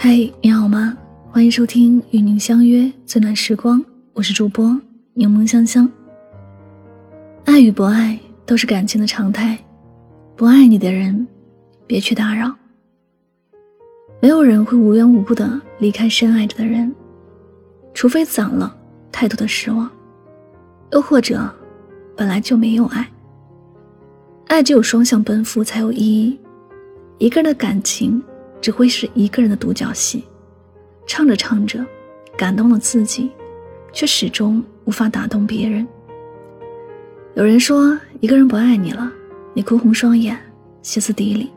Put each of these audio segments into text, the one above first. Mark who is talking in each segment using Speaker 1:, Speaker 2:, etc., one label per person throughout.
Speaker 1: 嗨，你好吗？欢迎收听与您相约最暖时光，我是主播柠檬香香。爱与不爱都是感情的常态，不爱你的人，别去打扰。没有人会无缘无故的离开深爱着的人，除非攒了太多的失望，又或者本来就没有爱。爱只有双向奔赴才有意义，一个人的感情只会是一个人的独角戏，唱着唱着，感动了自己，却始终无法打动别人。有人说，一个人不爱你了，你哭红双眼，歇斯底里，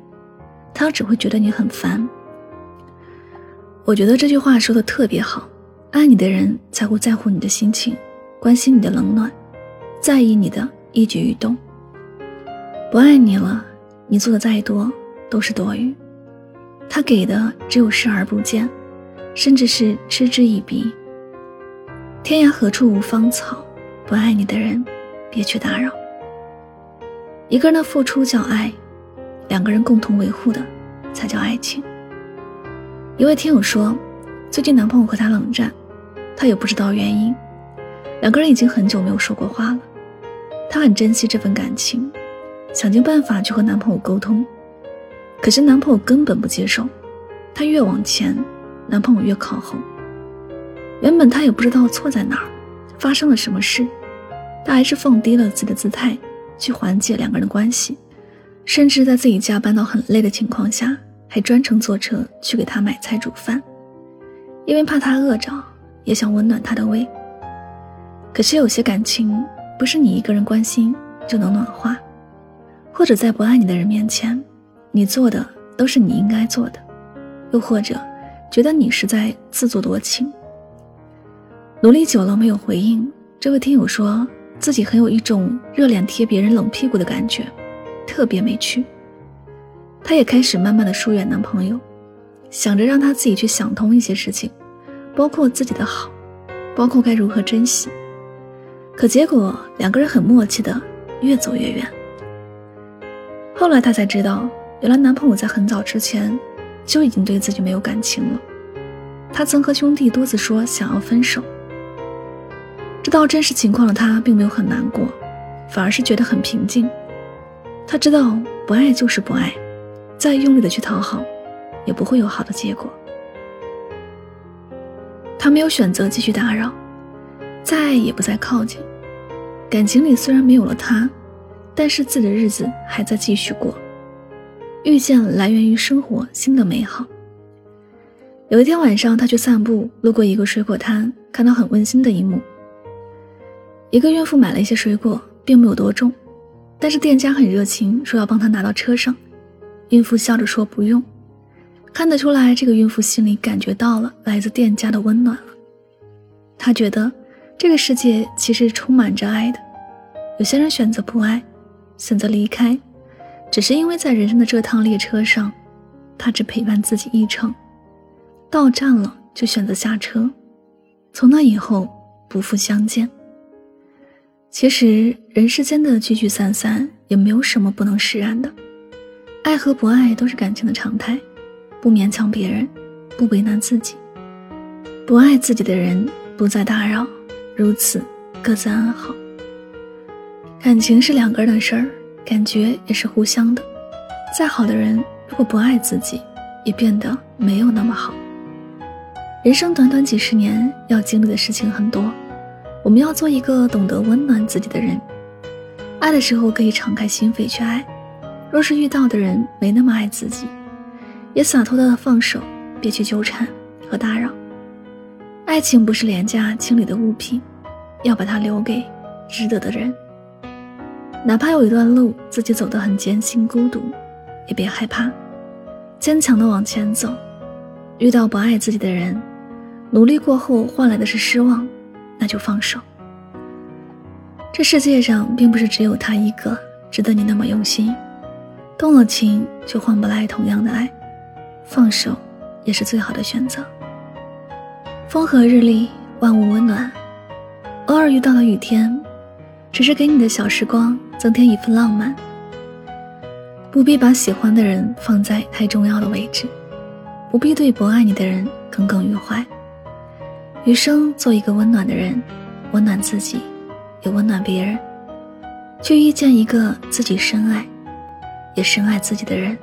Speaker 1: 他只会觉得你很烦。我觉得这句话说的特别好，爱你的人才会在乎你的心情，关心你的冷暖，在意你的一举一动。不爱你了，你做的再多都是多余。给的只有视而不见，甚至是嗤之以鼻。天涯何处无芳草，不爱你的人，别去打扰。一个人的付出叫爱，两个人共同维护的才叫爱情。一位听友说，最近男朋友和她冷战，她也不知道原因，两个人已经很久没有说过话了。她很珍惜这份感情。想尽办法去和男朋友沟通，可是男朋友根本不接受。她越往前，男朋友越靠后。原本她也不知道错在哪儿，发生了什么事，她还是放低了自己的姿态去缓解两个人的关系，甚至在自己加班到很累的情况下，还专程坐车去给他买菜煮饭，因为怕他饿着，也想温暖他的胃。可是有些感情不是你一个人关心就能暖化。或者在不爱你的人面前，你做的都是你应该做的；又或者觉得你是在自作多情。努力久了没有回应，这位听友说自己很有一种热脸贴别人冷屁股的感觉，特别没趣。她也开始慢慢的疏远男朋友，想着让他自己去想通一些事情，包括自己的好，包括该如何珍惜。可结果两个人很默契的越走越远。后来她才知道，原来男朋友在很早之前就已经对自己没有感情了。他曾和兄弟多次说想要分手。知道真实情况的他并没有很难过，反而是觉得很平静。他知道不爱就是不爱，再用力的去讨好，也不会有好的结果。他没有选择继续打扰，再爱也不再靠近。感情里虽然没有了他。但是自己的日子还在继续过，遇见来源于生活新的美好。有一天晚上，他去散步，路过一个水果摊，看到很温馨的一幕：一个孕妇买了一些水果，并没有多重，但是店家很热情，说要帮她拿到车上。孕妇笑着说不用，看得出来，这个孕妇心里感觉到了来自店家的温暖了。她觉得这个世界其实充满着爱的，有些人选择不爱。选择离开，只是因为在人生的这趟列车上，他只陪伴自己一程，到站了就选择下车，从那以后不复相见。其实人世间的聚聚散散也没有什么不能释然的，爱和不爱都是感情的常态，不勉强别人，不为难自己，不爱自己的人不再打扰，如此各自安好。感情是两个人的事儿，感觉也是互相的。再好的人，如果不爱自己，也变得没有那么好。人生短短几十年，要经历的事情很多，我们要做一个懂得温暖自己的人。爱的时候可以敞开心扉去爱，若是遇到的人没那么爱自己，也洒脱的放手，别去纠缠和打扰。爱情不是廉价清理的物品，要把它留给值得的人。哪怕有一段路自己走得很艰辛孤独，也别害怕，坚强的往前走。遇到不爱自己的人，努力过后换来的是失望，那就放手。这世界上并不是只有他一个值得你那么用心，动了情就换不来同样的爱，放手也是最好的选择。风和日丽，万物温暖，偶尔遇到了雨天。只是给你的小时光增添一份浪漫，不必把喜欢的人放在太重要的位置，不必对不爱你的人耿耿于怀。余生做一个温暖的人，温暖自己，也温暖别人，去遇见一个自己深爱，也深爱自己的人。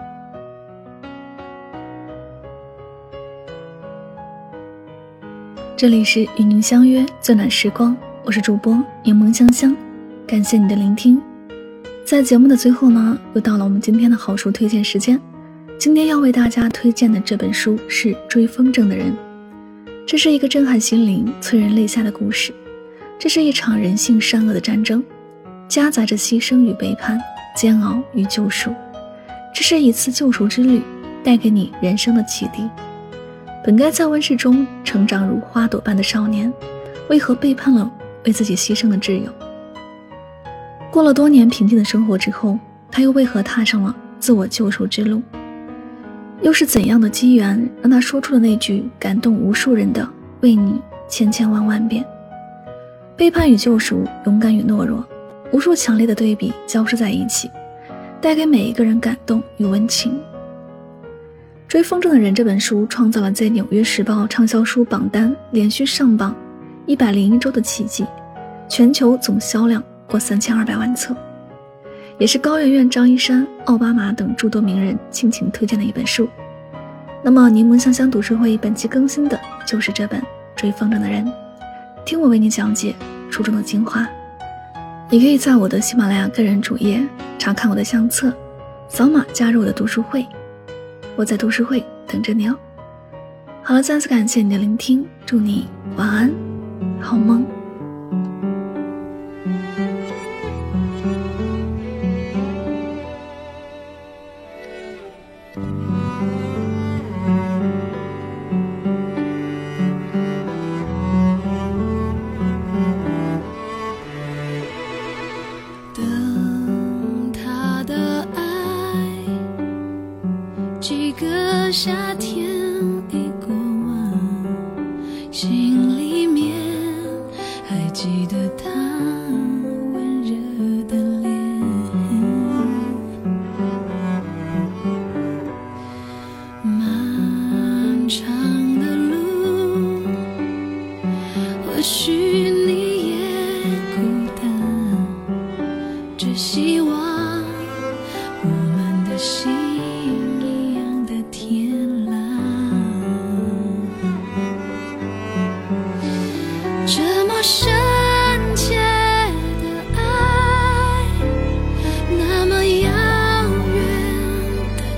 Speaker 1: 这里是与您相约最暖时光，我是主播柠檬香香，感谢你的聆听。在节目的最后呢，又到了我们今天的好书推荐时间。今天要为大家推荐的这本书是《追风筝的人》，这是一个震撼心灵、催人泪下的故事。这是一场人性善恶的战争，夹杂着牺牲与背叛、煎熬与救赎。这是一次救赎之旅，带给你人生的启迪。本该在温室中成长如花朵般的少年，为何背叛了为自己牺牲的挚友？过了多年平静的生活之后，他又为何踏上了自我救赎之路？又是怎样的机缘让他说出了那句感动无数人的“为你千千万万遍”？背叛与救赎，勇敢与懦弱，无数强烈的对比交织在一起，带给每一个人感动与温情。《追风筝的人》这本书创造了在《纽约时报》畅销书榜单连续上榜一百零一周的奇迹，全球总销量过三千二百万册，也是高圆圆、张一山、奥巴马等诸多名人倾情推荐的一本书。那么，柠檬香香读书会本期更新的就是这本《追风筝的人》，听我为你讲解书中的精华。你可以在我的喜马拉雅个人主页查看我的相册，扫码加入我的读书会。我在读书会等着你哦。好了，再次感谢你的聆听，祝你晚安，好梦。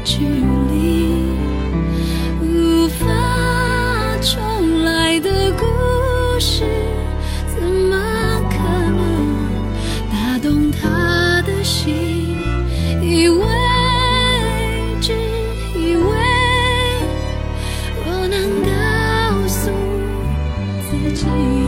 Speaker 2: 距离，无法重来的故事，怎么可能打动他的心？以为只以为我能告诉自己。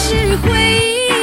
Speaker 2: 是回忆。